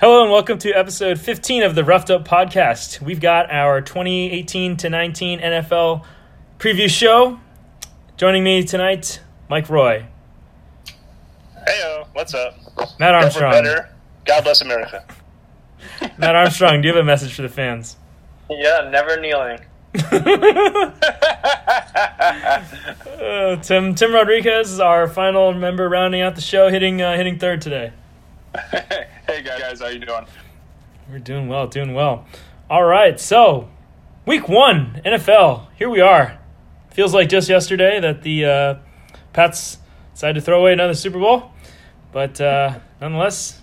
Hello and welcome to episode 15 of the Roughed Up Podcast. We've got our 2018 to 19 NFL preview show. Joining me tonight, Mike Roye, Heyo, what's up? Matt Armstrong. better. God bless America. Matt Armstrong, do you have a message for the fans? Yeah, never kneeling. Uh, Tim Tim Rodriquez is our final member rounding out the show, hitting uh, hitting third today. hey guys, how you doing? We're doing well, doing well. All right, so week one NFL. Here we are. Feels like just yesterday that the uh, Pats decided to throw away another Super Bowl, but uh, nonetheless,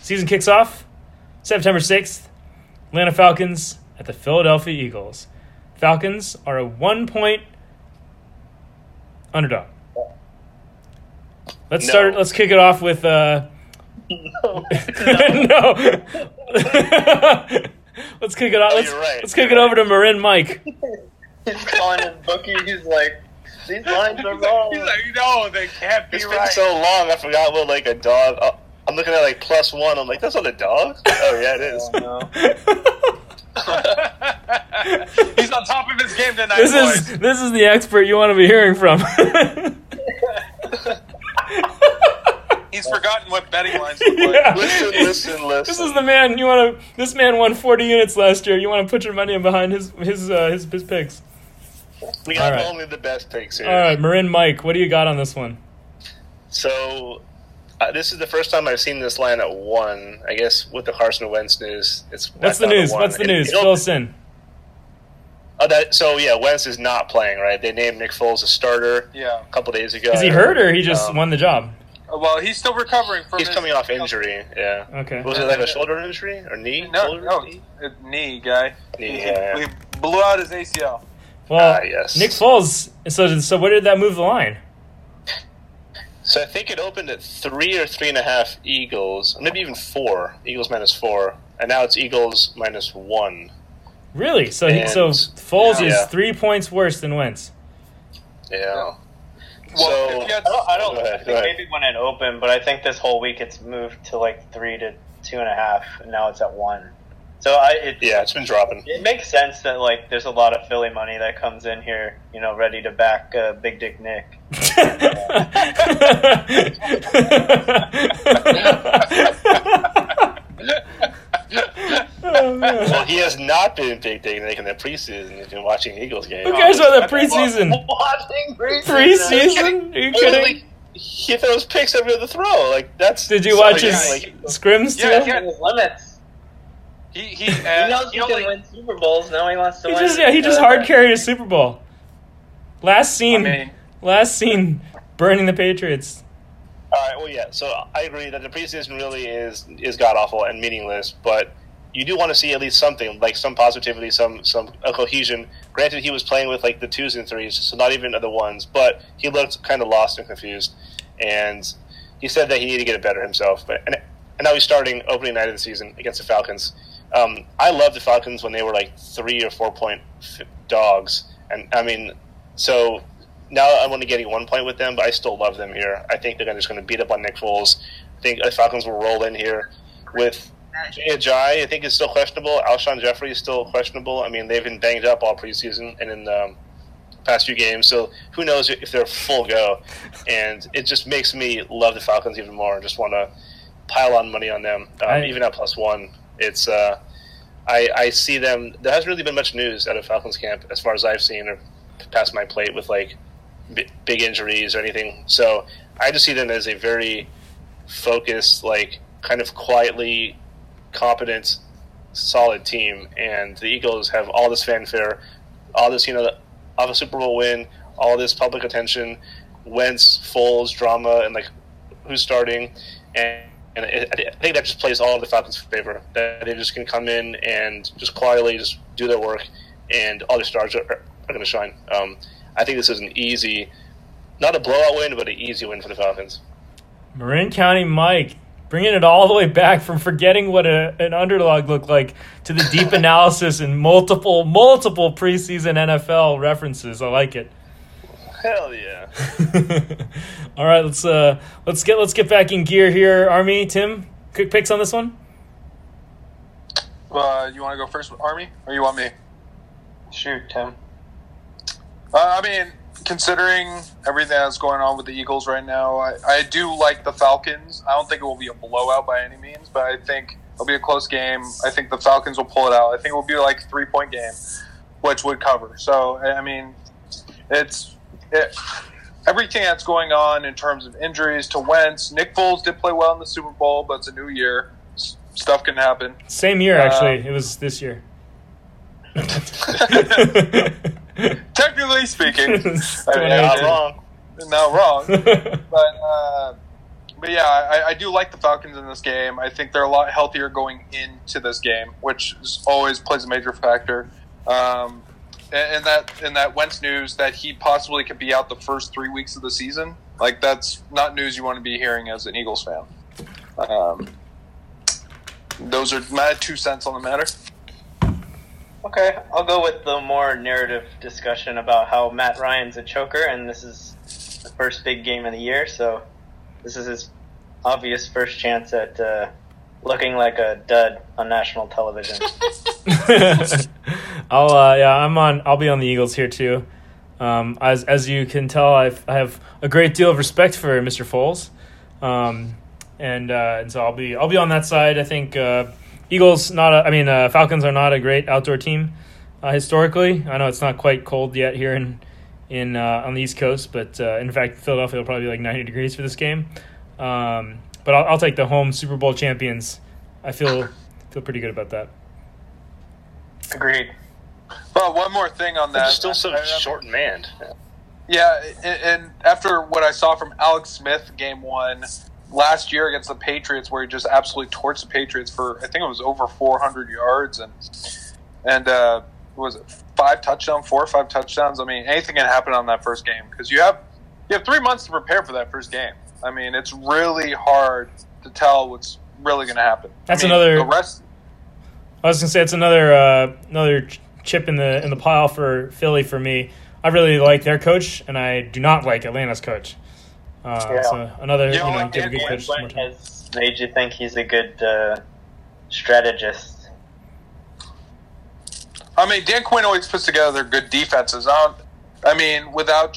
season kicks off September sixth. Atlanta Falcons at the Philadelphia Eagles. Falcons are a one point underdog. Let's No. start. Let's kick it off with. Uh, No. no. let's kick it off. Let's, you're right. let's kick it over to Marin Mike. He's calling his bookie. He's like, these lines are wrong. He's like, no, they can't be right. It's been so long, I forgot what like a dog. Oh, I'm looking at like plus one. I'm like, that's not a dog. Oh yeah, it is. Oh, no. He's on top of his game tonight, this boys. is this is the expert you want to be hearing from. He's forgotten what betting lines look like. Yeah. Listen, listen, listen. This is the man you want to. This man won 40 units last year. You want to put your money in behind his his uh, his, his picks. We got All right. only the best picks here. All right, Marin Mike, what do you got on this one? So. Uh, this is the first time I've seen this line at one. I guess with the Carson Wentz news, it's What's the news? one. What's the It- news? it don't- Fill us in. Oh, that, so yeah, Wentz is not playing, right? They named Nick Foles a starter Yeah. a couple days ago. Is he hurt or he just Um, won the job? Well, he's still recovering from. He's his, coming off injury. Yeah. Okay. Was it like a shoulder injury or knee? No, Shoulder? no, Knee? uh, knee guy. Knee, He- yeah. We blew out his ACL. Well, Ah, yes. Nick Foles. So so where did that move the line? So I think it opened at three or three and a half Eagles, maybe even four. Eagles minus four, and now it's Eagles minus one. Really? So he, so And- Foles is three points worse than Wentz. Yeah. Well, so if you had- I don't, I, don't ahead, I think maybe when it opened, but I think this whole week it's moved to like three to two and a half, and now it's at one. So I, it, yeah, it's been dropping. it makes sense that like there's a lot of Philly money that comes in here, you know, ready to back uh, Big Dick Nick. oh. Well, he has not been big dick Nick in the preseason. He's been watching Eagles games. Who cares about the preseason? Watching Preseason? Are you kidding? He throws picks every other throw. Like that's. Did you so, watch yeah, his like, scrims Yeah, too? yeah. His limits. He he, He uh, knows he he can only, win Super Bowls. Now he wants to He win. just yeah, he just hard carried a Super Bowl. Last I seen, mean, last seen, burning the Patriots. All right. Well, yeah. So I agree that the preseason really is is god awful and meaningless, but you do want to see at least something like some positivity, some some cohesion. Granted, he was playing with like the twos and threes, so not even the ones, but he looked kind of lost and confused, and he said that he needed to get it better himself. But and, and now he's starting opening night of the season against the Falcons. Um, I love the Falcons when they were like three or four point dogs, and I mean, so now I'm only getting one point with them, but I still love them here. I think they're just going to beat up on Nick Foles. I think the Falcons will roll in here with Jay Ajayi. I think is still questionable. Alshon Jeffery is still questionable. I mean, they've been banged up all preseason and in the um, past few games, so who knows if they're full go. And it just makes me love the Falcons even more and just want to pile on money on them, um, I- even at plus one. It's uh, I, I see them. There hasn't really been much news out of Falcons camp as far as I've seen or past my plate with like bi- big injuries or anything. So I just see them as a very focused, like kind of quietly competent, solid team. And the Eagles have all this fanfare, all this you know, of a Super Bowl win, all this public attention, Wentz, Foles drama, and like who's starting, and. And I think that just plays all in the Falcons' favor. That they just can come in and just quietly just do their work, and all their stars are, are going to shine. Um, I think this is an easy, not a blowout win, but an easy win for the Falcons. Marin County Mike bringing it all the way back from forgetting what a, an underdog looked like to the deep analysis and multiple multiple preseason NFL references. I like it. Hell yeah! all right, let's uh let's get let's get back in gear here, Army. Tim, quick picks on this one. Uh, you want to go first with Army, or you want me? Shoot, Tim. Uh, I mean, considering everything that's going on with the Eagles right now, I, I do like the Falcons. I don't think it will be a blowout by any means, but I think it'll be a close game. I think the Falcons will pull it out. I think it will be like a three point game, which would cover. So, I mean, it's it, everything that's going on in terms of injuries to Wentz. Nick Foles did play well in the Super Bowl, but it's a new year. Stuff can happen. Same year, Uh, actually. it was this year. Technically speaking, I mean, Not wrong. not wrong. but uh, but yeah, I, I do like the Falcons in this game. I think they're a lot healthier going into this game, which is always plays a major factor. Um, and, and that and that Wentz news that he possibly could be out the first three weeks of the season, like that's not news you want to be hearing as an Eagles fan. Um, those are my two cents on the matter. Okay, I'll go with the more narrative discussion about how Matt Ryan's a choker, and this is the first big game of the year, so this is his obvious first chance at uh, looking like a dud on national television. I'll uh, yeah, I'm on. I'll be on the Eagles here too. Um, as as you can tell, I've, I have a great deal of respect for Mr. Foles, um, and uh, and so I'll be I'll be on that side. I think uh, Eagles not. A, I mean uh, Falcons are not a great outdoor team uh, historically. I know it's not quite cold yet here in in uh, on the East Coast, but uh, in fact Philadelphia will probably be like 90 degrees for this game. Um, but I'll, I'll take the home Super Bowl champions. I feel feel pretty good about that. Agreed. Well, one more thing on that. Still so I- I- short in manned. Yeah, and, and after what I saw from Alex Smith game one last year against the Patriots, where he just absolutely torched the Patriots for I think it was over 400 yards and and uh, was it five touchdowns, four or five touchdowns? I mean, anything can happen on that first game because you have you have three months to prepare for that first game. I mean, it's really hard to tell what's really going to happen. I That's mean, another- The rest, I was gonna say it's another uh, another chip in the in the pile for Philly for me. I really like their coach, and I do not like Atlanta's coach. Uh, Yeah. So another, You you know, give a good Dan coach some more Quinn time. has made you think he's a good uh, strategist. I mean, Dan Quinn always puts together good defenses. I, don't, I mean, without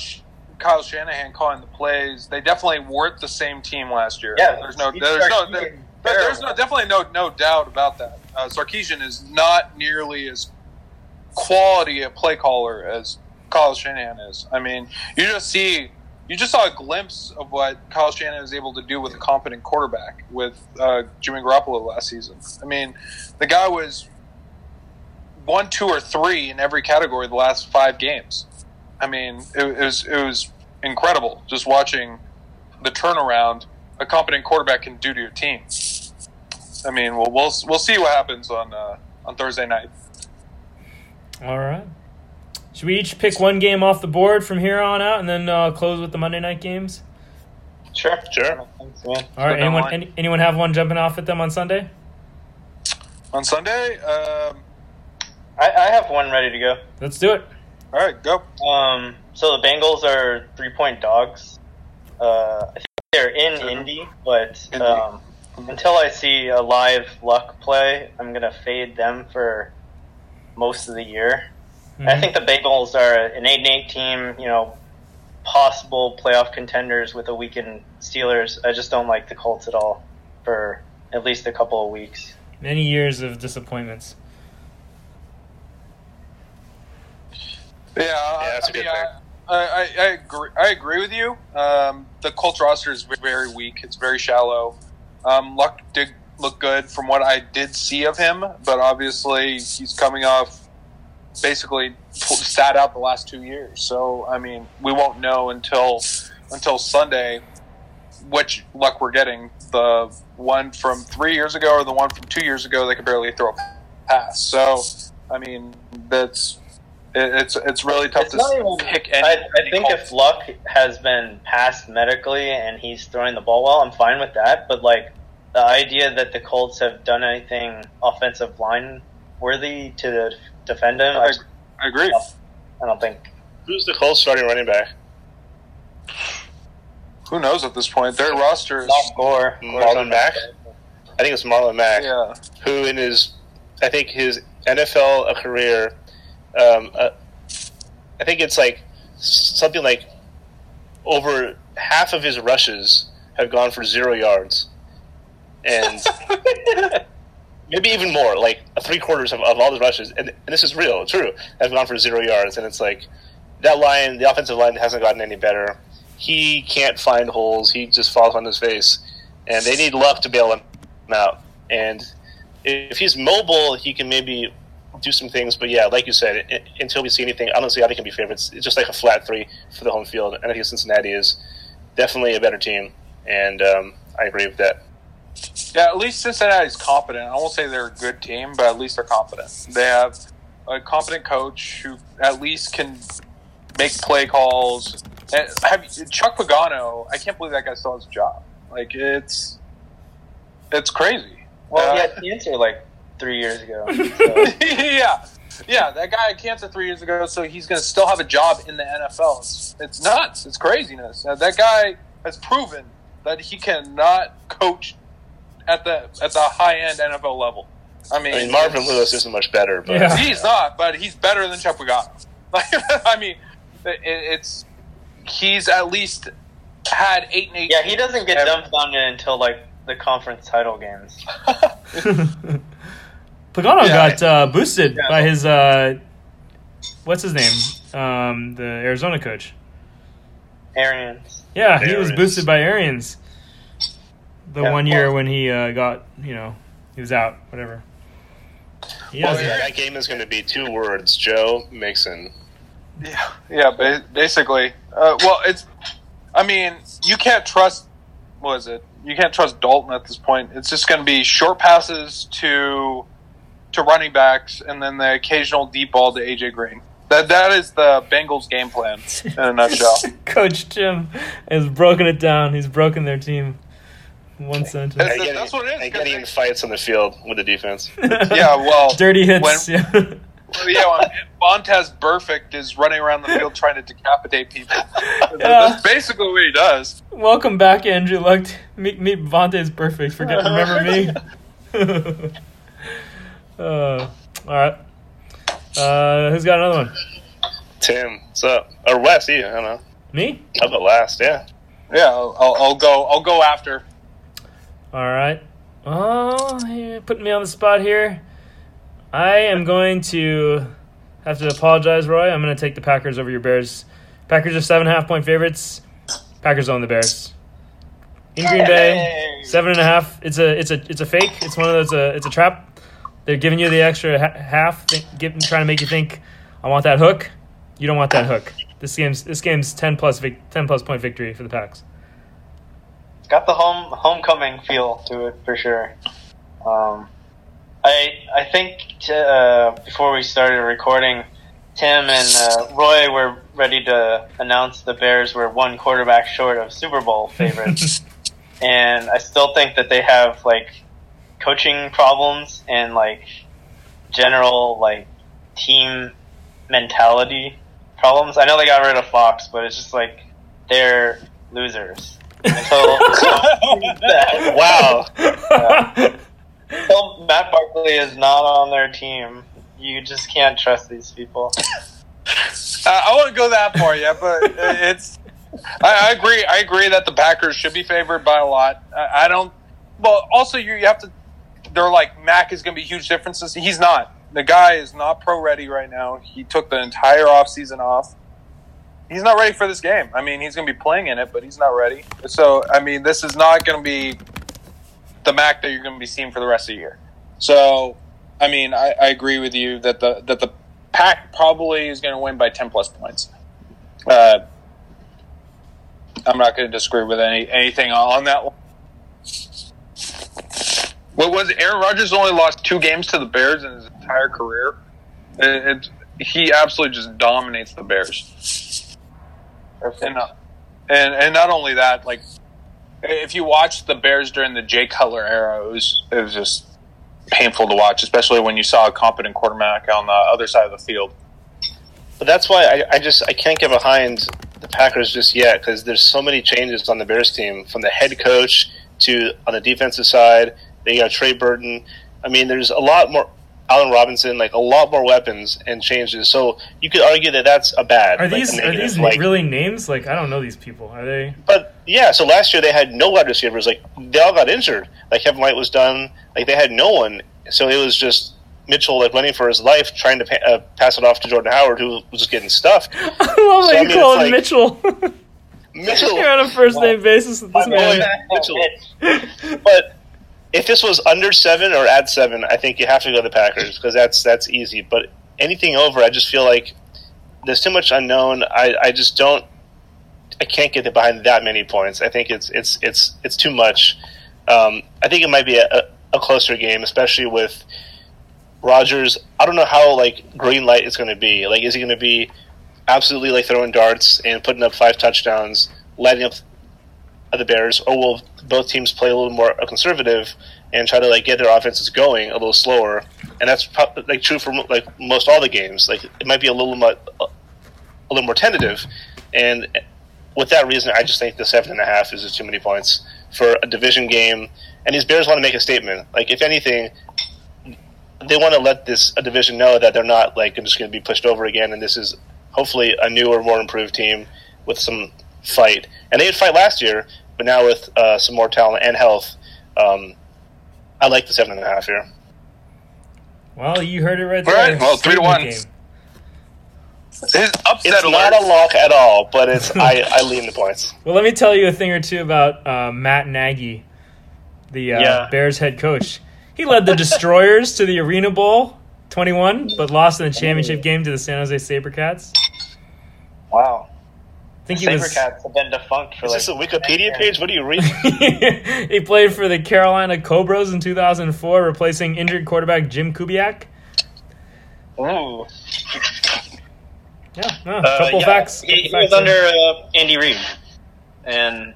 Kyle Shanahan calling the plays, they definitely weren't the same team last year. Yeah, there's no, there's no, there- there's no, definitely no, no doubt about that. Uh, Sarkisian is not nearly as quality a play caller as Kyle Shanahan is. I mean, you just see, you just saw a glimpse of what Kyle Shanahan is able to do with a competent quarterback with uh, Jimmy Garoppolo last season. I mean, the guy was one, two, or three in every category the last five games. I mean, it, it was it was incredible just watching the turnaround a competent quarterback can do to your team. I mean, we'll we'll, we'll see what happens on uh, on Thursday night. All right. Should we each pick one game off the board from here on out, and then uh, close with the Monday night games? Sure. Sure. Thanks, man. All right. Anyone any, anyone have one jumping off at them on Sunday? On Sunday, um, I, I have one ready to go. Let's do it. all right, go. Um, so the Bengals are three point dogs. Uh, I think they're in Indy, but Indy. um, until I see a live luck play, I'm gonna fade them for most of the year. I Mhm. think the Bengals are an eight and eight team. You know, possible playoff contenders with a weakened Steelers. I just don't like the Colts at all for at least a couple of weeks. Many years of disappointments. Yeah, Yeah, that's I a good mean. I, I, I agree. I agree with you. Um, the Colts roster is very weak. It's very shallow. Um, Luck did look good from what I did see of him, but obviously he's coming off basically sat out the last two years. So I mean, we won't know until until Sunday which Luck we're getting. The one from three years ago or the one from two years ago, they could barely throw a pass. So I mean, that's it, it's it's really tough It's to even- pick any. I, I think if Luck has been passed medically and he's throwing the ball well, I'm fine with that. But like the idea that the Colts have done anything offensive line worthy to defend him, I, I, I agree. I don't think. Who's the Colts starting running back? Who knows at this point? Their roster is Not Gore. Marlon Mack? I think it's Marlon Mack, Yeah. who in his, I think his NFL career, um, uh, I think it's like something like over half of his rushes have gone for zero yards, and maybe even more, like three quarters of, of all the rushes, and, and this is real, true, have gone for zero yards, and it's like that line, the offensive line hasn't gotten any better. He can't find holes; he just falls on his face, and they need luck to bail him out. And if he's mobile, he can maybe do some things. But yeah, like you said, i until we see anything, I don't see how they can be favorites. It's just like a flat three for the home field, and I think Cincinnati is definitely a better team, and um, I agree with that. Yeah, at least Cincinnati's competent. I won't say they're a good team, but at least they're competent. They have a competent coach who at least can make play calls. And have Chuck Pagano? I can't believe that guy still has a job. Like it's it's crazy. Well, Uh, he had cancer like three years ago. So. yeah, yeah. That guy had cancer three years ago, so he's going to still have a job in the NFL. It's, it's nuts. It's craziness. Uh, that guy has proven that he cannot coach at the at the high end NFL level. I mean, I mean, Marvin Lewis isn't much better, but Yeah. He's not, but he's better than Chuck Pagano. Like, I mean, it, it's he's at least had eight and eight. Yeah, he doesn't get Ever. dumped on it until like the conference title games. Pagano Yeah. got uh, boosted Yeah. by his uh, what's his name? Um, the Arizona coach. Arians. Yeah, he was boosted by Arians. The Yeah, one year well- when he uh, got, you know, he was out, whatever. He Well, yeah, that game is going to be two words: Joe Mixon. Yeah, yeah, ba- basically. Uh, well, it's. I mean, you can't trust. What is it? You can't trust Dalton at this point. It's just going to be short passes to to running backs, and then the occasional deep ball to AJ Green. That that is the Bengals game plan in a nutshell. Coach Jim has broken it down. He's broken their team. One sentence. That's- And getting, that's what it is, and 'cause getting in fights on the field with the defense. yeah, well, Dirty hits. when- yeah. Well, yeah, when Vontaze Burfict is running around the field trying to decapitate people. Yeah. That's basically what he does. Welcome back, Andrew Luck. Meet meet Vontaze Burfict. Forget remember me. uh, all right. Uh, who's got another one? Tim, what's up? Or Wes, you? I don't know. Me? How about last? Yeah. Yeah, I'll, I'll, I'll go. I'll go after. All right. Oh, you're putting me on the spot here. I am going to have to apologize, Roye. I'm going to take the Packers over your Bears. Packers are seven and a half point favorites. Packers own the Bears. In Green Bay, seven and a half. It's a it's a it's a fake. It's one of those. Uh, it's a trap. They're giving you the extra ha- half, think, give, trying to make you think, I want that hook. You don't want that hook. This game's this game's ten plus vic, ten plus point victory for the Packs. Got the home homecoming feel to it for sure. Um, I I think t- uh, before we started recording, Tim and uh, Roye were ready to announce the Bears were one quarterback short of Super Bowl favorites, and I still think that they have like coaching problems and like general like team mentality problems. I know they got rid of Fox, but it's just like they're losers. Until, Wow. until Matt Barkley is not on their team, you just can't trust these people. Uh, I wouldn't go that far yet, but it's. I, I agree. I agree that the Packers should be favored by a lot. I, I don't. Well, also you, you have to. They're like Mack is going to be huge differences. He's not. The guy is not pro ready right now. He took the entire offseason off. He's not ready for this game. I mean, he's going to be playing in it, but he's not ready. So, I mean, this is not going to be the Mack that you're going to be seeing for the rest of the year. So, I mean, I, I agree with you that the that the Pack probably is going to win by ten plus points. Uh, I'm not going to disagree with any anything on that one. What was it? Aaron Rodgers only lost two games to the Bears in his entire career. It, it, he absolutely just dominates the Bears. And, uh, and and not only that, like if you watch the Bears during the Jay Cutler era, it was it was just painful to watch, especially when you saw a competent quarterback on the other side of the field. But that's why I, I just I can't get behind the Packers just yet because there's so many changes on the Bears team from the head coach to on the defensive side They got Trey Burton. I mean, there's a lot more. Allen Robinson, like a lot more weapons and changes. So you could argue that that's a bad. Are like, these a are these like, really names? Like I don't know these people. Are they? But yeah, so last year they had no wide receivers. Like they all got injured. Like Kevin White was done. Like they had no one. So it was just Mitchell like running for his life, trying to pa- uh, pass it off to Jordan Howard, who was just getting stuffed. I love So, that I mean, call him like- Mitchell. Mitchell, You're on a first name basis with this My man. boy. Mitchell. but if this was under seven or at seven, I think you have to go to the Packers because that's that's easy. But anything over, I just feel like there's too much unknown. I, I just don't. I can't get behind that many points. I think it's it's it's it's too much. Um, I think it might be a, a, closer game, especially with Rodgers. I don't know how like green light is going to be. Like, is he going to be absolutely like throwing darts and putting up five touchdowns, lighting up the Bears, or will both teams play a little more conservative and try to like get their offenses going a little slower? And that's pro- like true for like most all the games. Like it might be a little more a little more tentative, and with that reason, I just think the seven and a half is just too many points for a division game. And these Bears want to make a statement. Like if anything, they want to let this a division know that they're not like just going to be pushed over again, and this is hopefully a newer, more improved team with some fight. And they had fight last year, but now with uh, some more talent and health, um, I like the seven and a half here. Well, you heard it right there. right, well, three to one. game. His upset It's not a lock at all, but it's I, I lean the points. Well, let me tell you a thing or two about uh, Matt Nagy, the uh, Yeah. Bears head coach. He led the Destroyers to the Arena Bowl 21, but lost in the championship game to the San Jose SaberCats. Wow. I think he was. Sabercats have been defunct for Is like. this a Wikipedia page? What are you reading? he played for the Carolina Cobras in 2004, replacing injured quarterback Jim Kubiak. Ooh. Yeah, no, a Uh, couple yeah, facts. He, he couple was facts under uh, Andy Reid, and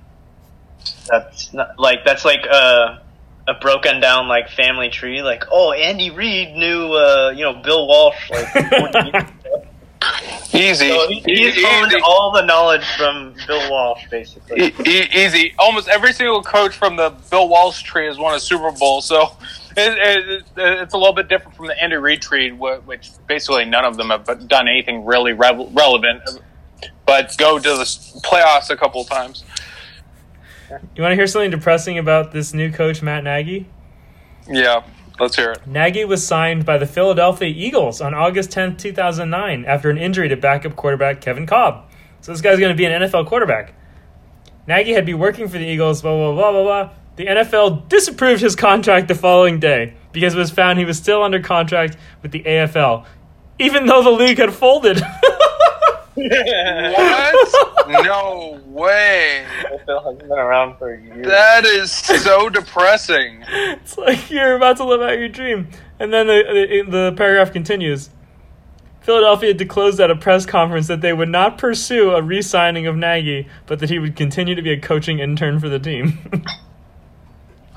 that's not like that's like a a broken down like family tree. Like, oh, Andy Reid knew uh, you know Bill Walsh like. 40 years ago. Easy. So he, he's honed easy. all the knowledge from Bill Walsh, basically. E- e- easy. Almost every single coach from the Bill Walsh tree has won a Super Bowl, so it, it, it's a little bit different from the Andy Reid tree, which basically none of them have done anything really rev- relevant, but go to the playoffs a couple of times. You want to hear something depressing about this new coach, Matt Nagy? Yeah, let's hear it. Nagy was signed by the Philadelphia Eagles on August 10th, 2009, after an injury to backup quarterback Kevin Kolb. So this guy's going to be an NFL quarterback. Nagy had been working for the Eagles, blah, blah, blah, blah, blah. The NFL disapproved his contract the following day because it was found he was still under contract with the AFL, even though the league had folded. What? no way. Bill has been around for years. That is so depressing. It's like you're about to live out your dream. And then the, the, the paragraph continues. Philadelphia disclosed at a press conference that they would not pursue a re signing of Nagy, but that he would continue to be a coaching intern for the team.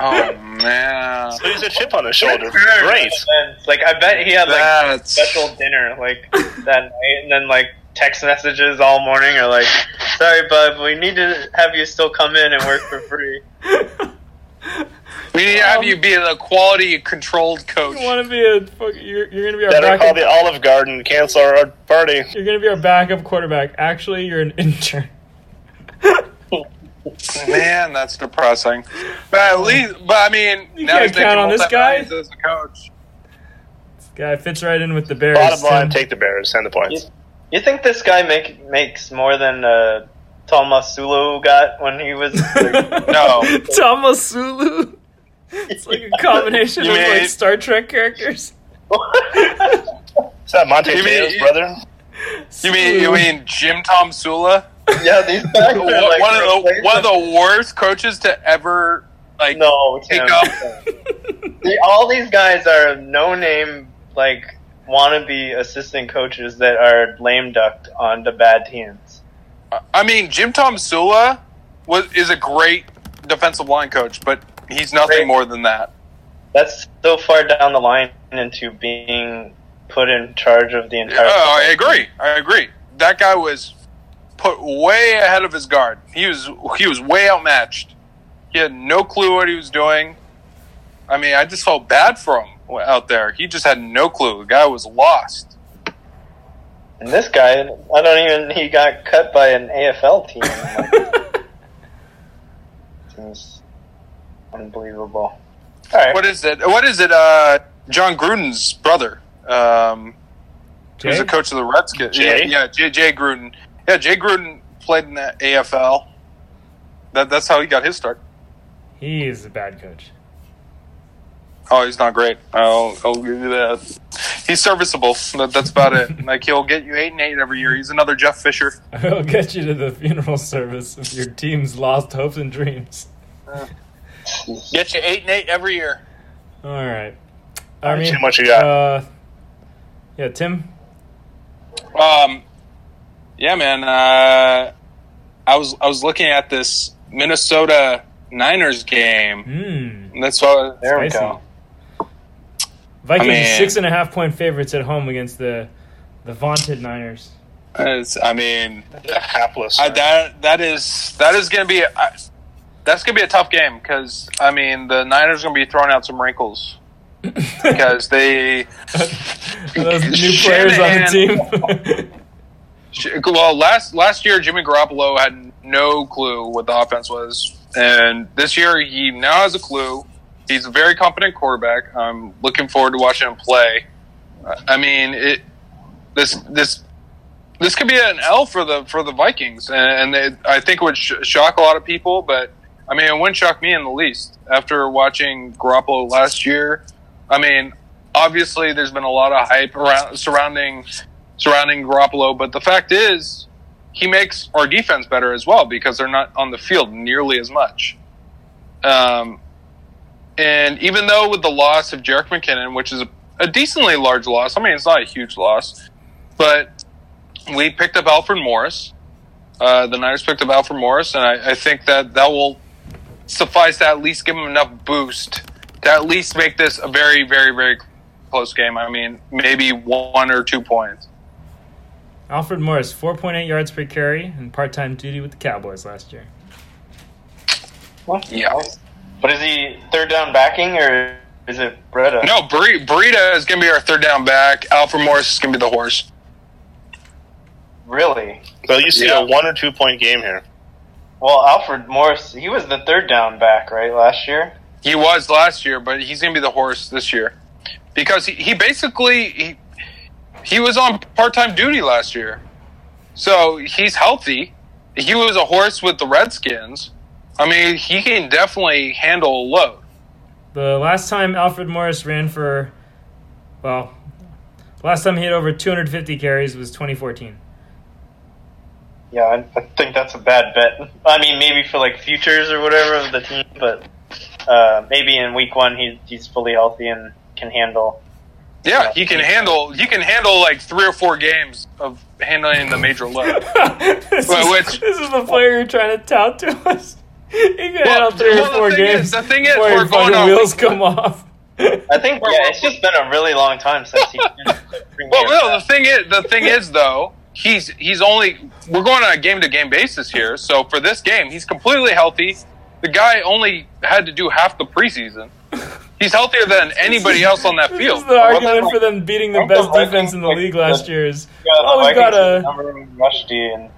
Oh man, So he's a chip on his shoulder. Great. Like I bet he had like that's special dinner like that night, and then like text messages all morning are like, "Sorry, bud, we need to have you still come in and work for free." we need to have Um, you be a quality controlled coach. you want to be a fuck- you're, you're going to be our Better call backup. the Olive Garden. Cancel our party. You're going to be our backup quarterback. Actually, you're an intern. Man, that's depressing. But at least, but I mean, You now can't he's making count on this guy. multi-millions as a coach. Guy fits right in with the Bears. Bottom line, Tim. take the Bears. Send the points. You think this guy make makes more than uh, Thomas Sulu got when he was? Like, No. Tomasulu. It's like a combination You of like Star Trek characters. Is that Monte You mean- Teo's brother? You mean you mean Jim Tomsula? yeah, these guys are one like one of the one of the worst coaches to ever like no, pick Tim. up. The- all these guys are no name like wannabe assistant coaches that are lame ducked onto bad teams. I mean, Jim Tomsula was is a great defensive line coach, but he's nothing Great. more than that. That's so far down the line into being put in charge of the entire. Oh, I agree. I agree. That guy was put way ahead of his guard. He was he was way outmatched. He had no clue what he was doing. I mean, I just felt bad for him out there. He just had no clue. The guy was lost. And this guy, I don't even. He got cut by an AFL team. Like, seems unbelievable. All right. What is it? What is it? Uh, Jon Gruden's brother. Um, Jay? who's the coach of the Redskins? Jay? Yeah, yeah, Jay, Jay Gruden. Yeah, Jay Gruden played in the AFL. That, that's how he got his start. He is a bad coach. Oh, he's not great. I'll, I'll give you that. He's serviceable. That, that's about it. Like he'll get you eight and eight every year. He's another Jeff Fisher. He'll get you to the funeral service of your team's lost hopes and dreams. Get you eight and eight every year. All right. I mean, Tim, what you got? Uh, yeah, Tim. Um, yeah, man. Uh, I was I was looking at this Minnesota Niners game. Hmm. That's what. there we Spicy. go. Vikings I mean- six and a half point favorites at home against the the vaunted Niners. It's, I mean, hapless. I, that that is that is going to be I, that's going to be a tough game because I mean the Niners going to be throwing out some wrinkles because they Those new players on the team. Well, last last year Jimmy Garoppolo had no clue what the offense was, and this year he now has a clue. He's a very competent quarterback. I'm looking forward to watching him play. I mean, it this this this could be an L for the for the Vikings, and, and they, I think it would sh- shock a lot of people. But I mean, it wouldn't shock me in the least after watching Garoppolo last year. I mean, obviously, there's been a lot of hype around surrounding surrounding Garoppolo, but the fact is, he makes our defense better as well because they're not on the field nearly as much. Um, and even though with the loss of Jerick McKinnon, which is a, a decently large loss, I mean it's not a huge loss, but we picked up Alfred Morris. Uh, the Niners picked up Alfred Morris, and I, I think that that will suffice to at least give him enough boost to at least make this a very, very, very close game. I mean, maybe one or two points. Alfred Morris, 4.8 yards per carry and part time duty with the Cowboys last year. What? Yeah. But is he third down backing or is it Breida? No, Bre- Breida is going to be our third down back. Alfred Morris is going to be the horse. Really? so you see Yeah. a one or two point game here. Well, Alfred Morris, he was the third down back, right, last year? He was last year, but he's going to be the horse this year because he, he basically he, he was on part time duty last year, so he's healthy. He was a horse with the Redskins. I mean, he can definitely handle a load. The last time Alfred Morris ran for, well, last time he had over 250 carries was 2014. Yeah, I, I think that's a bad bet. I mean, maybe for like futures or whatever of the team, but uh, maybe in week one he, he's fully healthy and can handle. Yeah, he can handle he can handle like three or four games of handling the major load. this, Well, is, which- this is the player you're trying to tout to us. He can handle three well, or the four thing games is- the thing is, we're going on wheels come off. I think yeah, it's just been a really long time since he. Well, no, the thing is, the thing is though, he's he's only we're going on a game to game basis here. So for this game, he's completely healthy. The guy only had to do half the preseason. He's healthier than anybody else on that This field. is the argument for them beating the Aren't the best defense in the league last year. Is Yeah, oh, we've got a. number one rush D and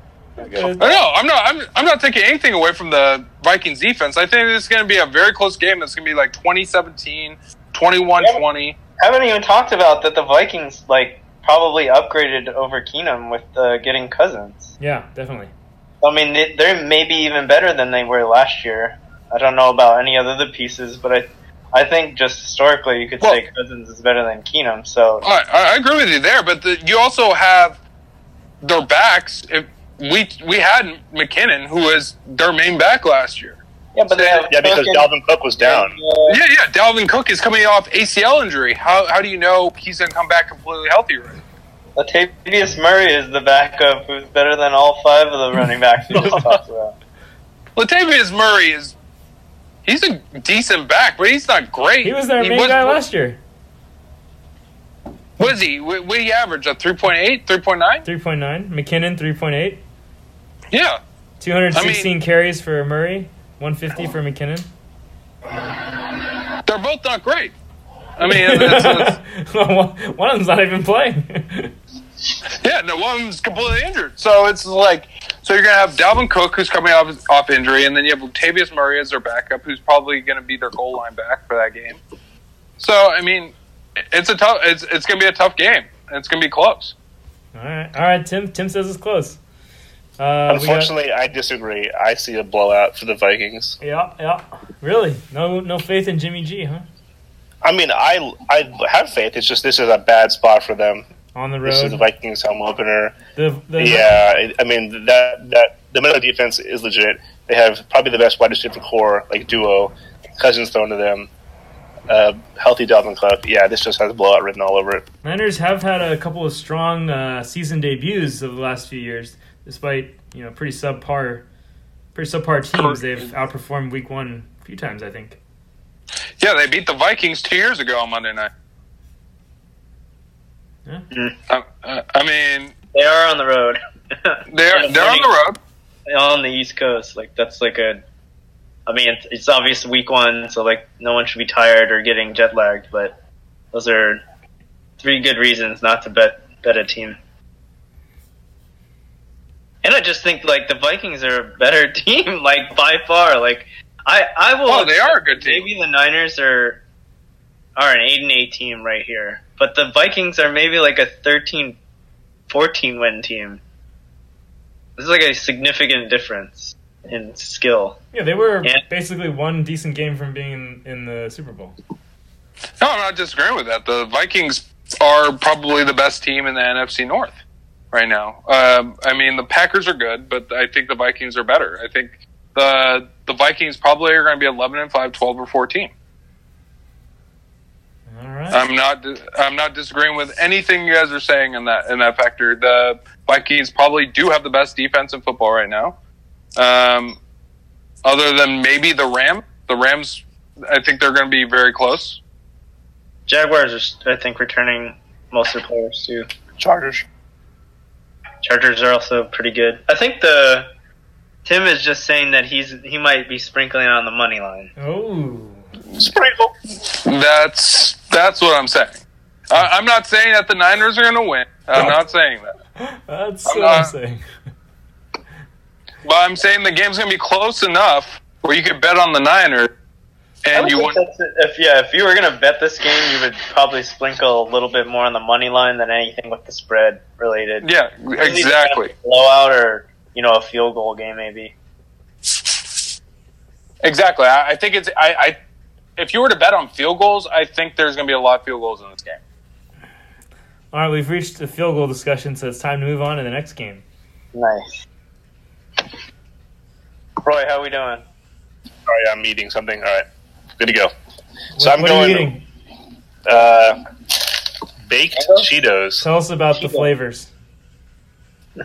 No, I'm not. I'm, I'm not taking anything away from the Vikings defense. I think it's going to be a very close game. It's going to be like 2017, 21-20. haven't even talked about that the Vikings like probably upgraded over Keenum with uh, getting Cousins. Yeah, definitely. I mean, they- they're maybe even better than they were last year. I don't know about any other the pieces, but I, I think just historically you could Well- say Cousins is better than Keenum. So I, I agree with you there, but the, you also have their backs. If we we had McKinnon, who was their main back last year. yeah, but they have Yeah, because and- Dalvin Cook was down. and, uh, Yeah, yeah. Dalvin Cook is coming off ACL injury. How how do you know he's going to come back completely healthy? Right? Latavius Murray is the backup who's better than all five of the running backs we just talked about. Latavius Murray is he's a decent back, but he's not great. He was their main was- guy last year. What is he? What, what did he average? A 3.8, 3.9? 3.9. McKinnon, 3.8. Yeah. 216 carries for Murray. 150 for McKinnon. they're both not great. I mean, one of them's not even playing. yeah, no, one of them's completely injured. So it's like, so you're gonna have Dalvin Cook, who's coming off off injury, and then you have Latavius Murray as their backup, who's probably going to be their goal line back for that game. So I mean, it's a tough. It's it's going to be a tough game. It's going to be close. All right, all right. Tim Tim says it's close. Uh, Unfortunately, got, I disagree. I see a blowout for the Vikings. Yeah, yeah. Really? No, no faith in Jimmy G, huh? I mean, I I have faith. It's just this is a bad spot for them on the road. This is the Vikings home opener. The, the, yeah, I mean that that the middle defense is legit. They have probably the best wide receiver corps, like duo. Cousins thrown to them. Uh, healthy Dalvin Cook. Yeah, this just has a blowout written all over it. Niners have had a couple of strong uh, season debuts of the last few years despite you know pretty subpar, pretty subpar teams, they've outperformed Week One a few times. I think. Yeah, they beat the Vikings two years ago on Monday night. Yeah. Uh, uh, I mean, they are on the road. they're they're on the road. On the East Coast, like that's like a. I mean, it's, it's obvious week one, so like no one should be tired or getting jet lagged. But those are three good reasons not to bet bet a team. And I just think like the Vikings are a better team, like by far. Like I, I will. Oh, they are a good team. Maybe the Niners are are an eight and eight team right here, but the Vikings are maybe like a 13, 14 win team. This is like a significant difference in skill. Yeah, they were and, basically one decent game from being in, in the Super Bowl. No, I'm not disagreeing with that. The Vikings are probably the best team in the NFC North right now. Um, I mean, the Packers are good, but I think the Vikings are better. I think the the Vikings probably are going to be 11 and 5, 12 or 14. All right. I'm not I'm not disagreeing with anything you guys are saying in that in that factor. The Vikings probably do have the best defense in football right now. Um, other than maybe the Ram, the Rams, I think they're going to be very close. Jaguars are, I think, returning most of their players too. Chargers. Chargers are also pretty good. I think the Tim is just saying that he's he might be sprinkling on the money line. Oh, sprinkle. That's that's what I'm saying. I, am not saying that the Niners are going to win. I'm not saying that. That's I'm what not, I'm saying. But I'm saying the game's going to be close enough where you could bet on the Niners and you would if yeah, if you were gonna bet this game, you would probably sprinkle a little bit more on the money line than anything with the spread related. Yeah, exactly. blowout or you know a field goal game maybe. Exactly. I, I think it's I, I. If you were to bet on field goals, I think there's going to be a lot of field goals in this game. All right, we've reached the field goal discussion, so it's time to move on to the next game. Nice. Roye, how are we doing? Sorry, I'm eating something. All right. Good to go. What, so I'm going. Uh, baked Cheetos. Tell us about Cheetos. the flavors.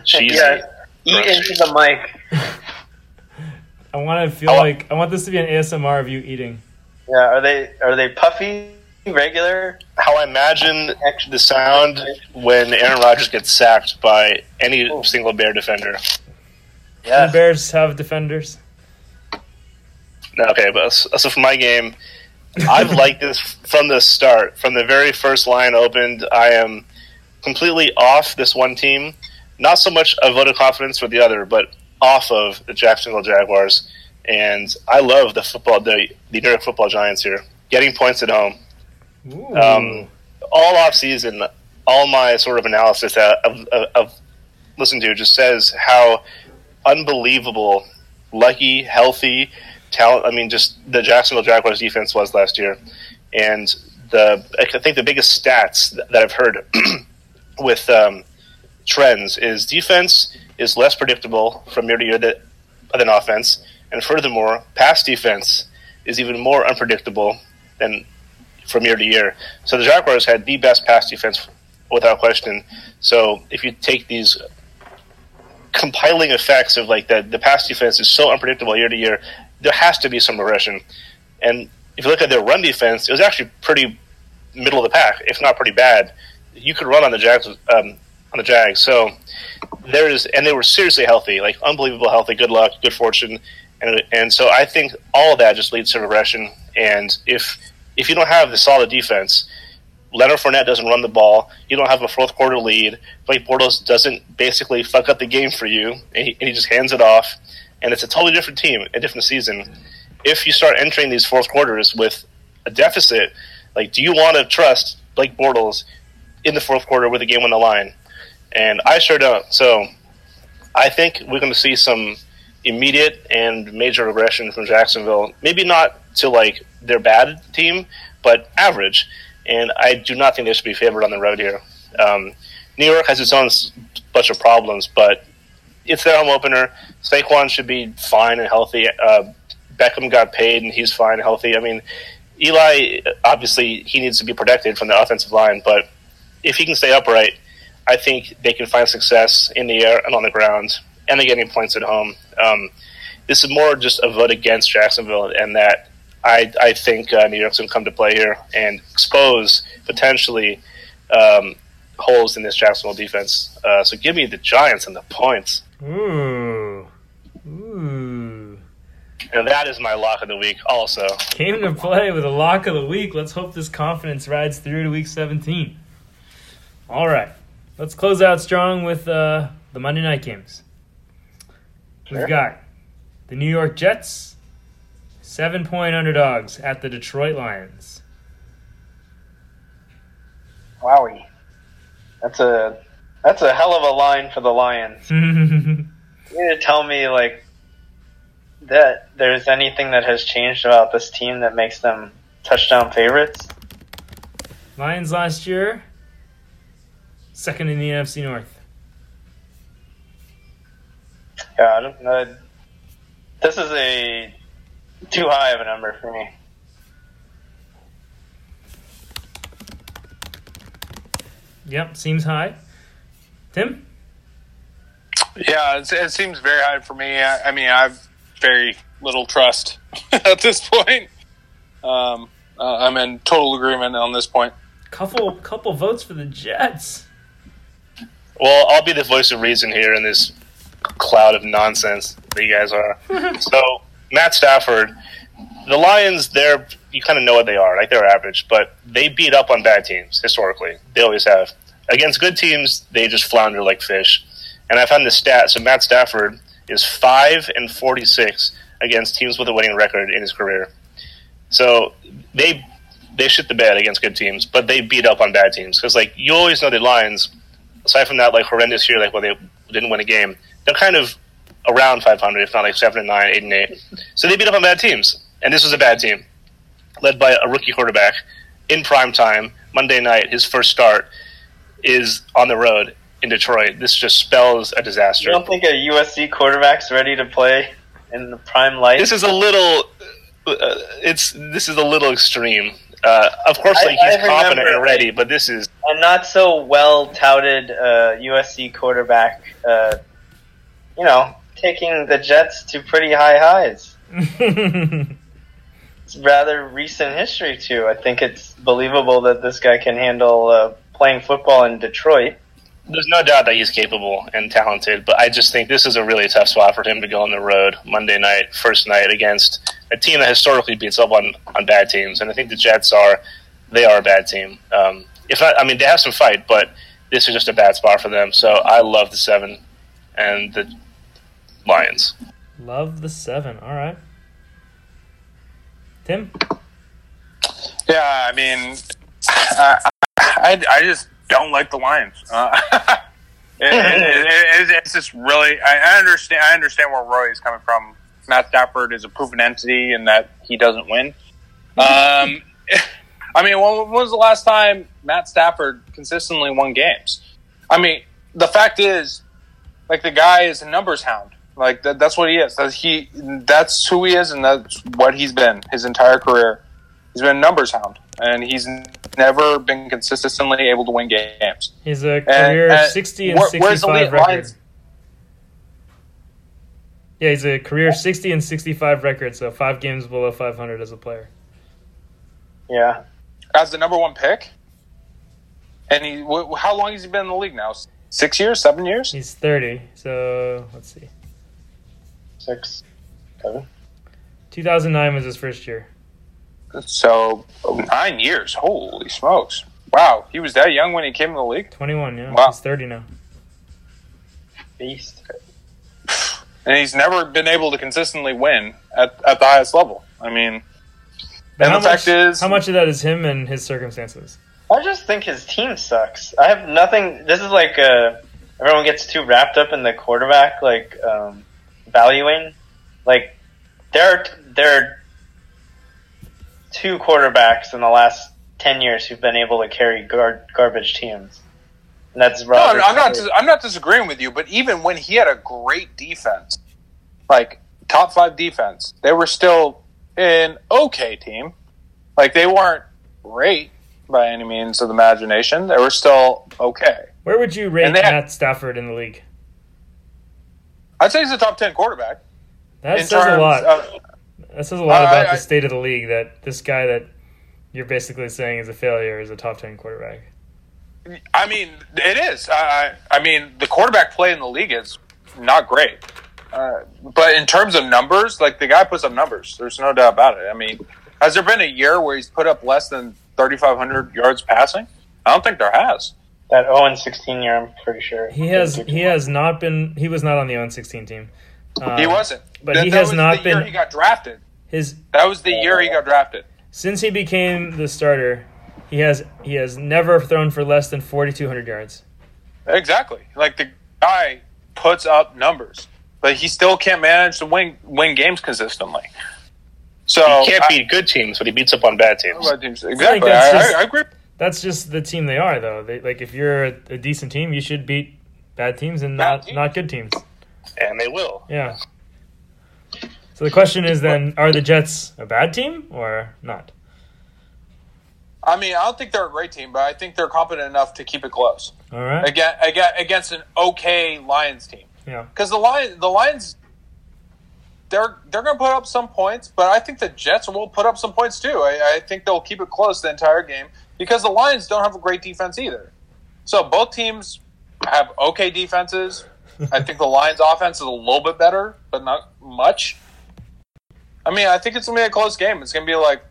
Cheesy. yeah, eat into the mic. I want to feel oh. like I want this to be an ASMR of you eating. Yeah, are they are they puffy, regular? How I imagine the sound when Aaron Rodgers gets sacked by any Ooh. single Bear defender. Yeah, Bears have defenders. Okay, but so for my game, I've liked this from the start. From the very first line opened, I am completely off this one team. Not so much a vote of confidence for the other, but off of the Jacksonville Jaguars. And I love the football, the, the New York Football Giants here, getting points at home. Um, all off season, all my sort of analysis of, of, of listened to just says how unbelievable, lucky, healthy, talent. I mean, just the Jacksonville Jaguars defense was last year, and the I think the biggest stats that I've heard with um, trends is defense is less predictable from year to year than offense, and furthermore, pass defense is even more unpredictable than from year to year. So the Jaguars had the best pass defense without question. So if you take these compiling effects of like the the pass defense is so unpredictable year to year, there has to be some regression. And if you look at their run defense, it was actually pretty middle of the pack, if not pretty bad. You could run on the Jags um, on the Jags. So there is, and they were seriously healthy, like unbelievable healthy. Good luck, good fortune, and and so I think all of that just leads to regression. And if if you don't have the solid defense, Leonard Fournette doesn't run the ball. You don't have a fourth quarter lead. Blake Bortles doesn't basically fuck up the game for you, and he, and he just hands it off. And it's a totally different team, a different season. If you start entering these fourth quarters with a deficit, like, do you want to trust Blake Bortles in the fourth quarter with a game on the line? And I sure don't. So I think we're going to see some immediate and major regression from Jacksonville. Maybe not to like their bad team, but average. And I do not think they should be favored on the road here. Um, New York has its own bunch of problems, but it's their home opener. Saquon should be fine and healthy. Uh, Beckham got paid and he's fine and healthy. I mean, Eli obviously he needs to be protected from the offensive line, but if he can stay upright, I think they can find success in the air and on the ground, and they're getting points at home. Um, this is more just a vote against Jacksonville, and that I, I think uh, New York's going to come to play here and expose potentially um, holes in this Jacksonville defense. Uh, so give me the Giants and the points. Ooh. Ooh. And that is my lock of the week also. Came to play with a lock of the week. Let's hope this confidence rides through to week 17. All right. Let's close out strong with uh, the Monday night games. We've got the New York Jets, seven point underdogs at the Detroit Lions. Wowie. That's a that's a hell of a line for the Lions. You need to tell me like that there's anything that has changed about this team that makes them touchdown favorites. Lions last year, second in the NFC North. Yeah, I don't know. This is a too high of a number for me. Yep, seems high. Tim? Yeah, it's, it seems very high for me. I, I mean, I've very little trust at this point. Um, uh, I'm in total agreement on this point. Couple couple votes for the Jets. Well, I'll be the voice of reason here in this cloud of nonsense that you guys are. so, Matt Stafford, the Lions, they're you kind of know what they are, like they're average, but they beat up on bad teams historically. They always have. Against good teams, they just flounder like fish. And I found the stat. So Matt Stafford is five and forty-six against teams with a winning record in his career. So they they shit the bed against good teams, but they beat up on bad teams because like you always know the Lions aside from that like horrendous year, like when they didn't win a game, they're kind of around 500, if not like seven and nine, eight and eight. So they beat up on bad teams, and this was a bad team, led by a rookie quarterback in prime time Monday night. His first start is on the road in Detroit. This just spells a disaster. You don't think a USC quarterback's ready to play in the prime light? This is a little. Uh, it's this is a little extreme. Uh, of course, like he's I remember, confident and ready, but this is a not so well touted uh, USC quarterback, uh, you know, taking the Jets to pretty high highs. It's rather recent history too. I think it's believable that this guy can handle uh, playing football in Detroit. There's no doubt that he's capable and talented, but I just think this is a really tough spot for him to go on the road Monday night, first night against a team that historically beats up on, on bad teams. And I think the Jets are they are a bad team. Um, if not, I mean they have some fight, but this is just a bad spot for them. So I love the seven and the Lions. Love the seven. All right. Tim? Yeah, I mean, I, I, I just don't like the Lions. Uh, it, it, it, it's just really. I, I understand. I understand where Roye is coming from. Matt Stafford is a proven entity, and that he doesn't win. Um, I mean, when, when was the last time Matt Stafford consistently won games? I mean, the fact is, like the guy is a numbers hound. Like that, that's what he is. That's he. That's who he is, and that's what he's been his entire career. He's been a numbers hound, and he's never been consistently able to win games. He's a career and 60 and where- where's 65 lead record. Lions? Yeah, he's a career 60 and 65 record, so five games below 500 as a player. Yeah, as the number one pick. And he, how long has he been in the league now? Six years, seven years? He's 30, so let's see. six, seven. 2009 was his first year. So nine years. Holy smokes! Wow, he was that young when he came in the league. Twenty-one. Yeah, Wow. he's thirty now. Beast. and he's never been able to consistently win at, at the highest level. I mean, But And how the fact much, is- how much of that is him and his circumstances? I just think his team sucks. I have nothing. This is like uh, everyone gets too wrapped up in the quarterback like um, valuing. Like there are there are two quarterbacks in the last ten years who've been able to carry gar- garbage teams, and that's no, I'm not. dis- I'm not disagreeing with you. But even when he had a great defense, like top five defense, they were still an okay team. Like they weren't great by any means of the imagination. They were still okay. Where would you rate And they had- Matt Stafford in the league? I'd say he's a top ten quarterback. That in says a lot. of- that says a lot Uh, about I- the state of the league. That this guy that you're basically saying is a failure is a top ten quarterback. I mean, it is. I, I mean, the quarterback play in the league is not great. Uh, but in terms of numbers, like the guy puts up numbers. There's no doubt about it. I mean, has there been a year where he's put up less than 3,500 yards passing? I don't think there has. that 0 and 16 year. I'm pretty sure He has he has not been he was not on the 0 16 team. Uh, he wasn't. but That- he that has was not the year been- He got drafted. His That was the year he got drafted. since he became the starter, he has he has never thrown for less than 4200 yards. Exactly. Like the guy puts up numbers, but he still can't manage to win win games consistently. So He can't I- beat good teams, but he beats up on bad teams. Exactly. that's I, just- I, I agree. That's just the team they are, though. They, like if you're a, a decent team, you should beat bad teams and Bad not teams. not good teams. And they will. Yeah. So the question is then: Are the Jets a bad team or not? I mean, I don't think they're a great team, but I think they're competent enough to keep it close All right. again, again against an okay Lions team. Yeah. Because the Lions, the Lions, they're they're going to put up some points, but I think the Jets will put up some points too. I, I think they'll keep it close the entire game because the Lions don't have a great defense either. So both teams have okay defenses. I think the Lions' offense is a little bit better, but not much. I mean, I think it's going to be a close game. It's going to be like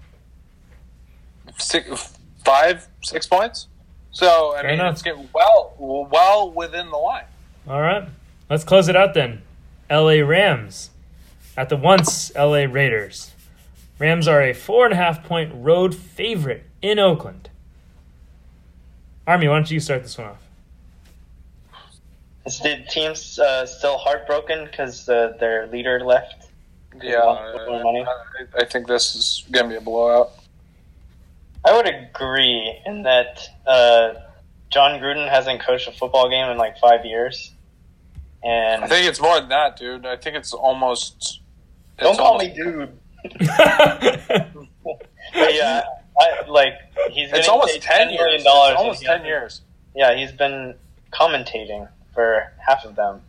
six, five, six points. So I Fair mean, enough. it's getting well, well within the line. All right. Let's close it out then. L.A. Rams at the once L.A. Raiders. Rams are a four and a half point road favorite in Oakland. Army, why don't you start this one off? Is the team's uh, still heartbroken because uh, their leader left? Yeah, Want money? I, I think this is going to be a blowout. I would agree in that uh, Jon Gruden hasn't coached a football game in like five years, and I think it's more than that, dude. I think it's almost. don't it's call almost- me dude. But yeah, I, like he's It's almost paid ten $10 years. dollars. almost ten hasn't- years. Yeah, he's been commentating for half of them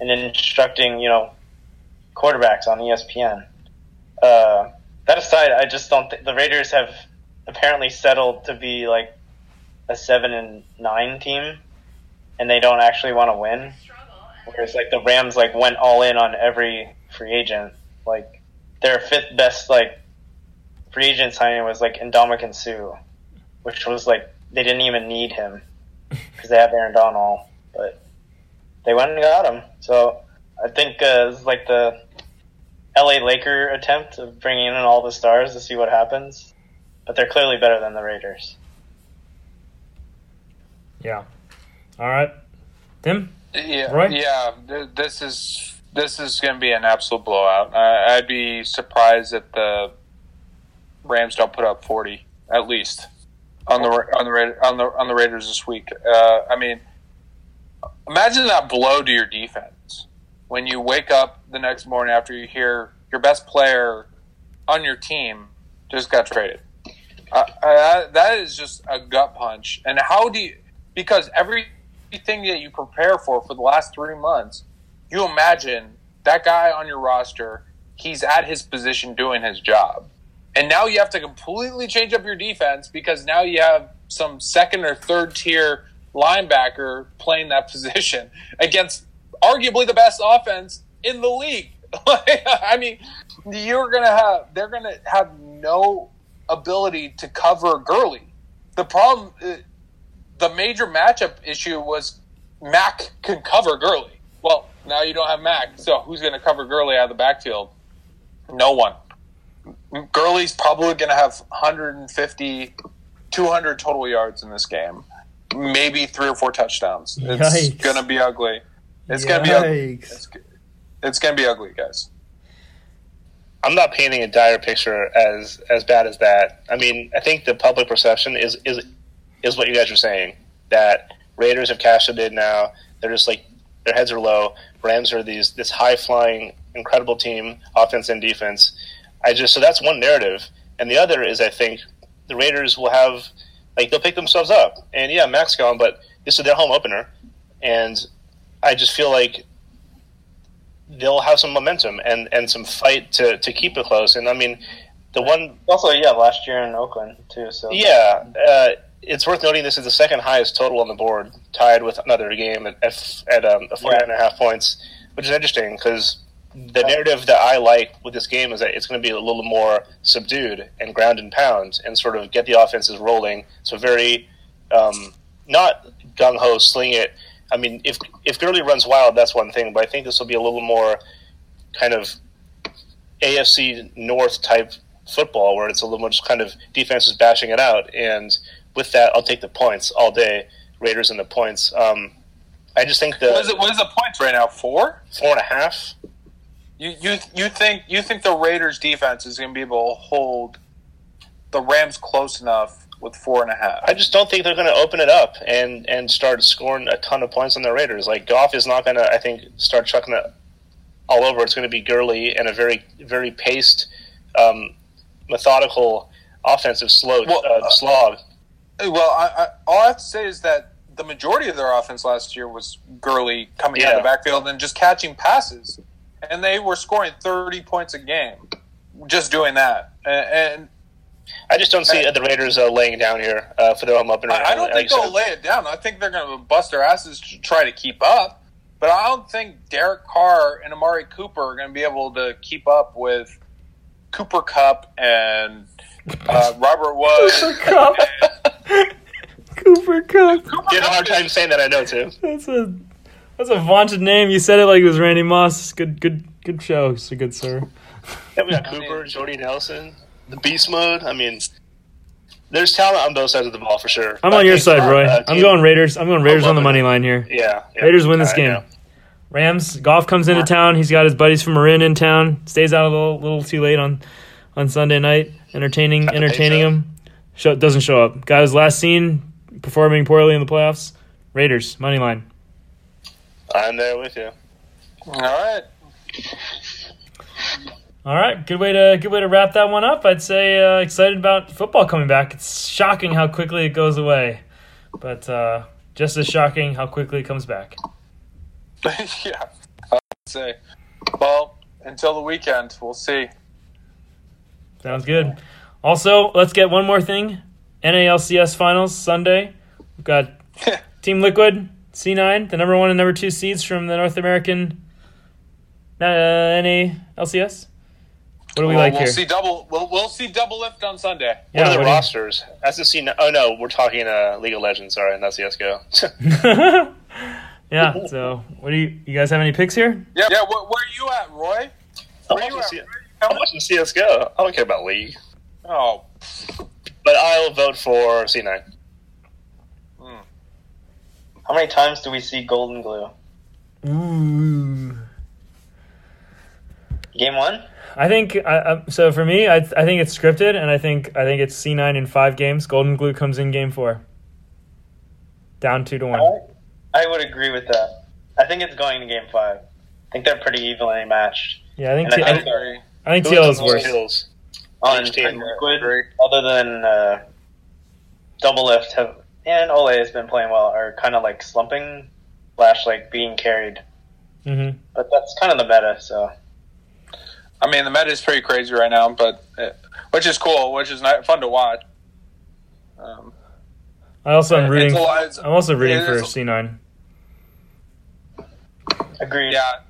and instructing, you know, quarterbacks on ESPN. Uh, that aside, I just don't think the Raiders have apparently settled to be like a seven and nine team, and they don't actually want to win. Whereas like the Rams like went all in on every free agent. Like their fifth best like free agent signing was like Ndamukong Suh, which was like they didn't even need him because they have Aaron Donald, but they went and got him. So I think uh, this is like the LA Laker attempt of bringing in all the stars to see what happens. But they're clearly better than the Raiders. yeah. All right. Tim? Yeah, Right? yeah. th- This is this is going to be an absolute blowout. I, I'd be surprised if the Rams don't put up forty at least on the on the Ra- on the on the Raiders this week. Uh, I mean, imagine that blow to your defense when you wake up the next morning after you hear your best player on your team just got traded. Uh, uh, that is just a gut punch. And how do you? Because everything that you prepare for for the last three months, you imagine that guy on your roster, he's at his position doing his job, and now you have to completely change up your defense because now you have some second or third tier linebacker playing that position against arguably the best offense in the league. I mean, you're gonna have they're gonna have no ability to cover Gurley. The problem, uh, the major matchup issue was Mack can cover Gurley. Well, now you don't have Mack, so who's going to cover Gurley out of the backfield? No one. Gurley's probably going to have 150, 200 total yards in this game, maybe three or four touchdowns. It's Yikes. going to be ugly. It's going to be ugly. It's, it's to be ugly, guys. I'm not painting a dire picture as as bad as that. I mean, I think the public perception is is is what you guys are saying that Raiders have cashed it in now. They're just like their heads are low. Rams are these this high flying, incredible team, offense and defense. I just so that's one narrative, and the other is I think the Raiders will have like they'll pick themselves up, and yeah, Mack's gone, but this is their home opener, and I just feel like they'll have some momentum and, and some fight to, to keep it close. And I mean, the one, Also, yeah, last year in Oakland too. So yeah, uh, it's worth noting this is the second highest total on the board, tied with another game at at, at um, 49 and a half points, which is interesting because the narrative that I like with this game is that it's going to be a little more subdued and ground and pound and sort of get the offenses rolling. So very um, not gung ho, sling it. I mean, if if Gurley runs wild, that's one thing, but I think this will be a little more kind of AFC North type football, where it's a little more just kind of defenses bashing it out. And with that, I'll take the points all day. Raiders and the points. Um, I just think the What is it? What is the points right now? Four? four and a half. You you you think you think the Raiders defense is going to be able to hold the Rams close enough with four and a half? I just don't think they're going to open it up and and start scoring a ton of points on the Raiders. Like Goff is not going to, I think, start chucking it all over. It's going to be Gurley and a very very paced, um, methodical offensive slow Well, uh, slog. Well, I, I, all I have to say is that the majority of their offense last year was Gurley coming out of the backfield and just catching passes, and they were scoring thirty points a game, just doing that. And, and I just don't see the Raiders uh, laying down here uh, for their home opener. I, I don't Like think they'll lay it down. I think they're going to bust their asses to try to keep up. But I don't think Derek Carr and Amari Cooper are going to be able to keep up with Cooper Kupp and uh, Robert Woods. Cooper Kupp. Cooper Kupp. You had a hard time saying that. I know too. That's a that's a vaunted name. You said it like it was Randy Moss. Good good good show. So good sir. Yeah, we got Cooper, Jordy Nelson, the Beast Mode. I mean, there's talent on both sides of the ball for sure. I'm on your side, Roye. uh, I'm going Raiders. I'm going Raiders on the money line here. Yeah, yeah. Raiders win this I game. know. Rams. Goff comes into town. He's got his buddies from Marin in town. Stays out a little, little too late on on Sunday night, entertaining entertaining him. Show, doesn't show up. Guy was last seen performing poorly in the playoffs. Raiders money line. I'm there with you. All right. All right, good way to good way to wrap that one up. I'd say uh, excited about football coming back. It's shocking how quickly it goes away, but uh, just as shocking how quickly it comes back. yeah. I'd say. Well, until the weekend, we'll see. Sounds good. Also, let's get one more thing. NALCS finals Sunday. We've got Team Liquid C9, the number one and number two seeds from the North American uh, NALCS. What do we Well, like we'll here? see double. We'll, we'll see Doublelift on Sunday. What are the what do you- rosters? That's the scene. Oh no, we're talking uh, League of Legends. Sorry, not CS:GO. yeah. So, what do you you guys have any picks here? Yeah. Yeah. Where, where are you at, Roye? I'm Where you watching, at? C- How I'm much? watching CS:GO. I don't care about League, Oh, but I'll vote for C9. How many times do we see Goldenglue? Ooh. Game one. I think I, I, so. For me, I, I think it's scripted, and I think I think it's C nine in five games. Goldenglue comes in game four, down two to one. I, I would agree with that. I think it's going to game five. I think they're pretty evenly matched. Yeah, I think And T- I I, think sorry. I think Who TL is worse. kills? On team. Team Liquid, other than uh, Doublelift have and Olleh has been playing well, are kind of like slumping, slash like being carried. hmm But that's kind of the meta. So I mean, the meta is pretty crazy right now, but uh, which is cool, which is not fun to watch. Um, I also am it's rooting. lot- it's- I'm also rooting for is- C nine. agreed. Yeah,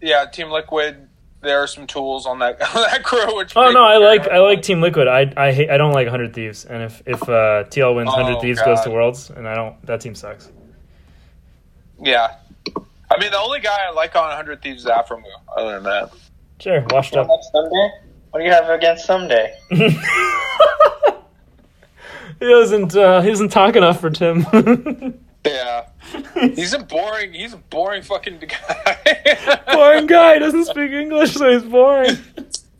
yeah. Team Liquid there are some tools on that on that crew. Which Oh no, I like I like Team Liquid. I I hate I don't like Hundred Thieves, and if if uh, TL wins, Hundred Oh, Thieves goes to Worlds, and I don't. That team sucks. Yeah, I mean the only guy I like on 100 Thieves is Aphromoo. Other than that, Sure, washed up. Ssumday? What do you have against Ssumday? he doesn't. Uh, he doesn't talk enough for Tim. yeah, he's a boring. He's a boring fucking guy. boring guy. He doesn't speak English, so he's boring.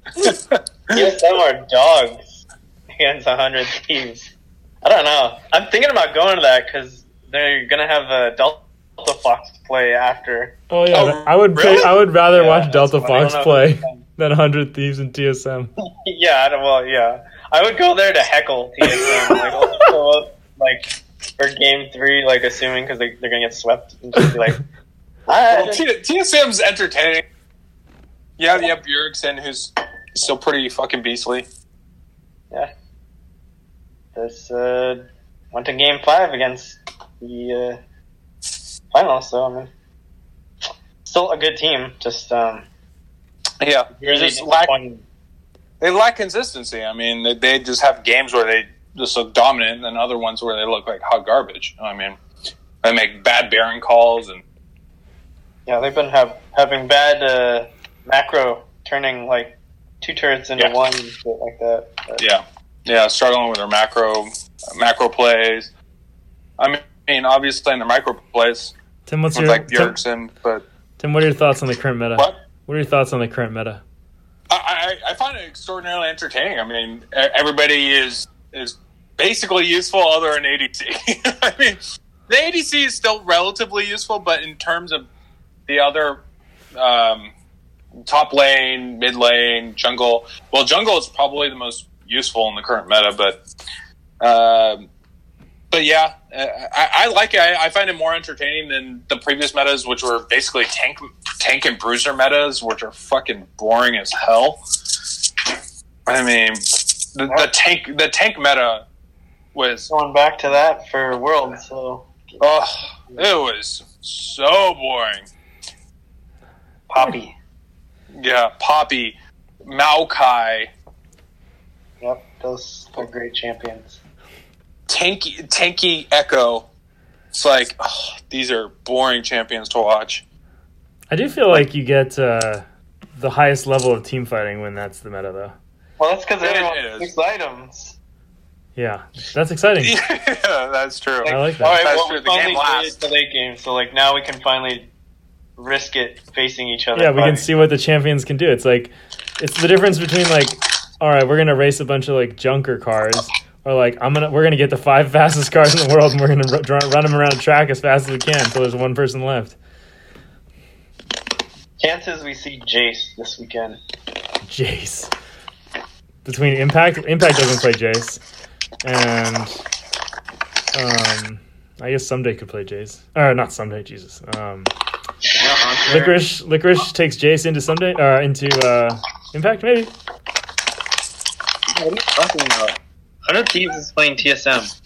TSM are dogs against a 100 Thieves. I don't know. I'm thinking about going to that because they're going to have a Delta Fox play after. Oh yeah, Oh, I would. really? Pay, I would rather Yeah, watch Delta that's Fox play than Hundred Thieves and TSM. yeah, I well, yeah. I would go there to heckle TSM. like, up, like, for game three, like, assuming because they, they're going to get swept. And just be like, well, TSM's entertaining. Yeah, you have Bjergsen, who's still pretty fucking beastly. yeah. This uh, went to game five against the uh, finals, so, I mean, still a good team. Just, um, Yeah, really just lack, they lack consistency. I mean, they, they just have games where they just look dominant, and other ones where they look like hot garbage. I mean, they make bad baron calls, and Yeah, they've been have, having bad uh, macro, turning like two turrets into Yeah. one, shit like that. But, yeah, yeah, struggling with their macro macro plays. I mean, obviously in the micro plays, Tim, what's your like Tim, but Tim? What are your thoughts on the current meta? what? What are your thoughts on the current meta? I, I, I find it extraordinarily entertaining. I mean, everybody is is basically useful other than ADC. I mean, the ADC is still relatively useful, but in terms of the other um, top lane, mid lane, jungle, well, jungle is probably the most useful in the current meta, but. Um, but yeah, uh, I, I like it. I, I find it more entertaining than the previous metas, which were basically tank, tank and bruiser metas, which are fucking boring as hell. I mean, the, the tank, the tank meta was, Going back to that for Worlds, so oh, it was so boring. Poppy. Yeah, Poppy, Maokai, Yep, those are great champions. Tanky, tanky Echo. It's like oh, these are boring champions to watch. I do feel like you get uh, the highest level of team fighting when that's the meta, though. Well, that's because It everyone is. picks items. Yeah, that's exciting. yeah, that's true. I like that. All right, That's well, true. we The game finally made lasts. it to late game, so like now we can finally risk it facing each other. Yeah, we can see what the champions can do. It's like it's the difference between like, all right, we're gonna race a bunch of like junker cars, or like I'm gonna we're gonna get the five fastest cars in the world and we're gonna r- run them around a track as fast as we can until there's one person left. Chances we see Jayce this weekend. Jayce. Between Impact, Impact doesn't play Jayce, and um, I guess Ssumday could play Jayce. Or not Ssumday, Jesus. Um, Licorice, Licorice takes Jayce into Ssumday, uh, into uh, Impact maybe. What are you talking about? Hundred Thieves is playing TSM.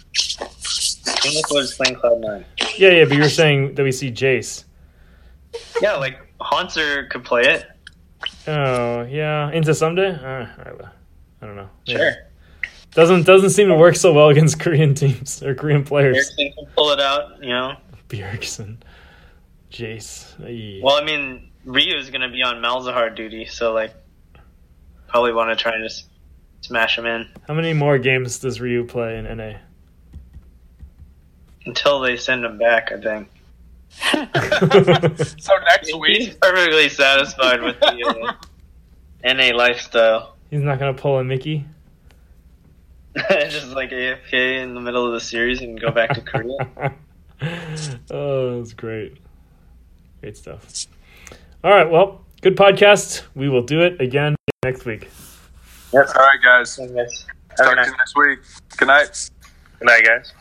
Team Liquid is playing Cloud Nine. Yeah, yeah, but you were saying that we see Jayce. Yeah, like Hauntzer could play it. Oh yeah, into Ssumday. Uh, I, I don't know. Maybe. Sure. Doesn't doesn't seem to work so well against Korean teams or Korean players. Erickson can pull it out, you know. Bjergsen, Jayce. Aye. Well, I mean, Ryu is going to be on Malzahar duty, so like, probably want to try and just smash him in How many more games does Ryu play in NA? until they send him back. I think. so next He's week, perfectly satisfied with the uh, NA lifestyle. He's not gonna pull a Mickey. just like AFK in the middle of the series and go back to Korea. oh, that's great. Great stuff. All right, well, good podcast. We will do it again next week. All right, guys. Talk Have a to you next week. Good night. Good night, guys.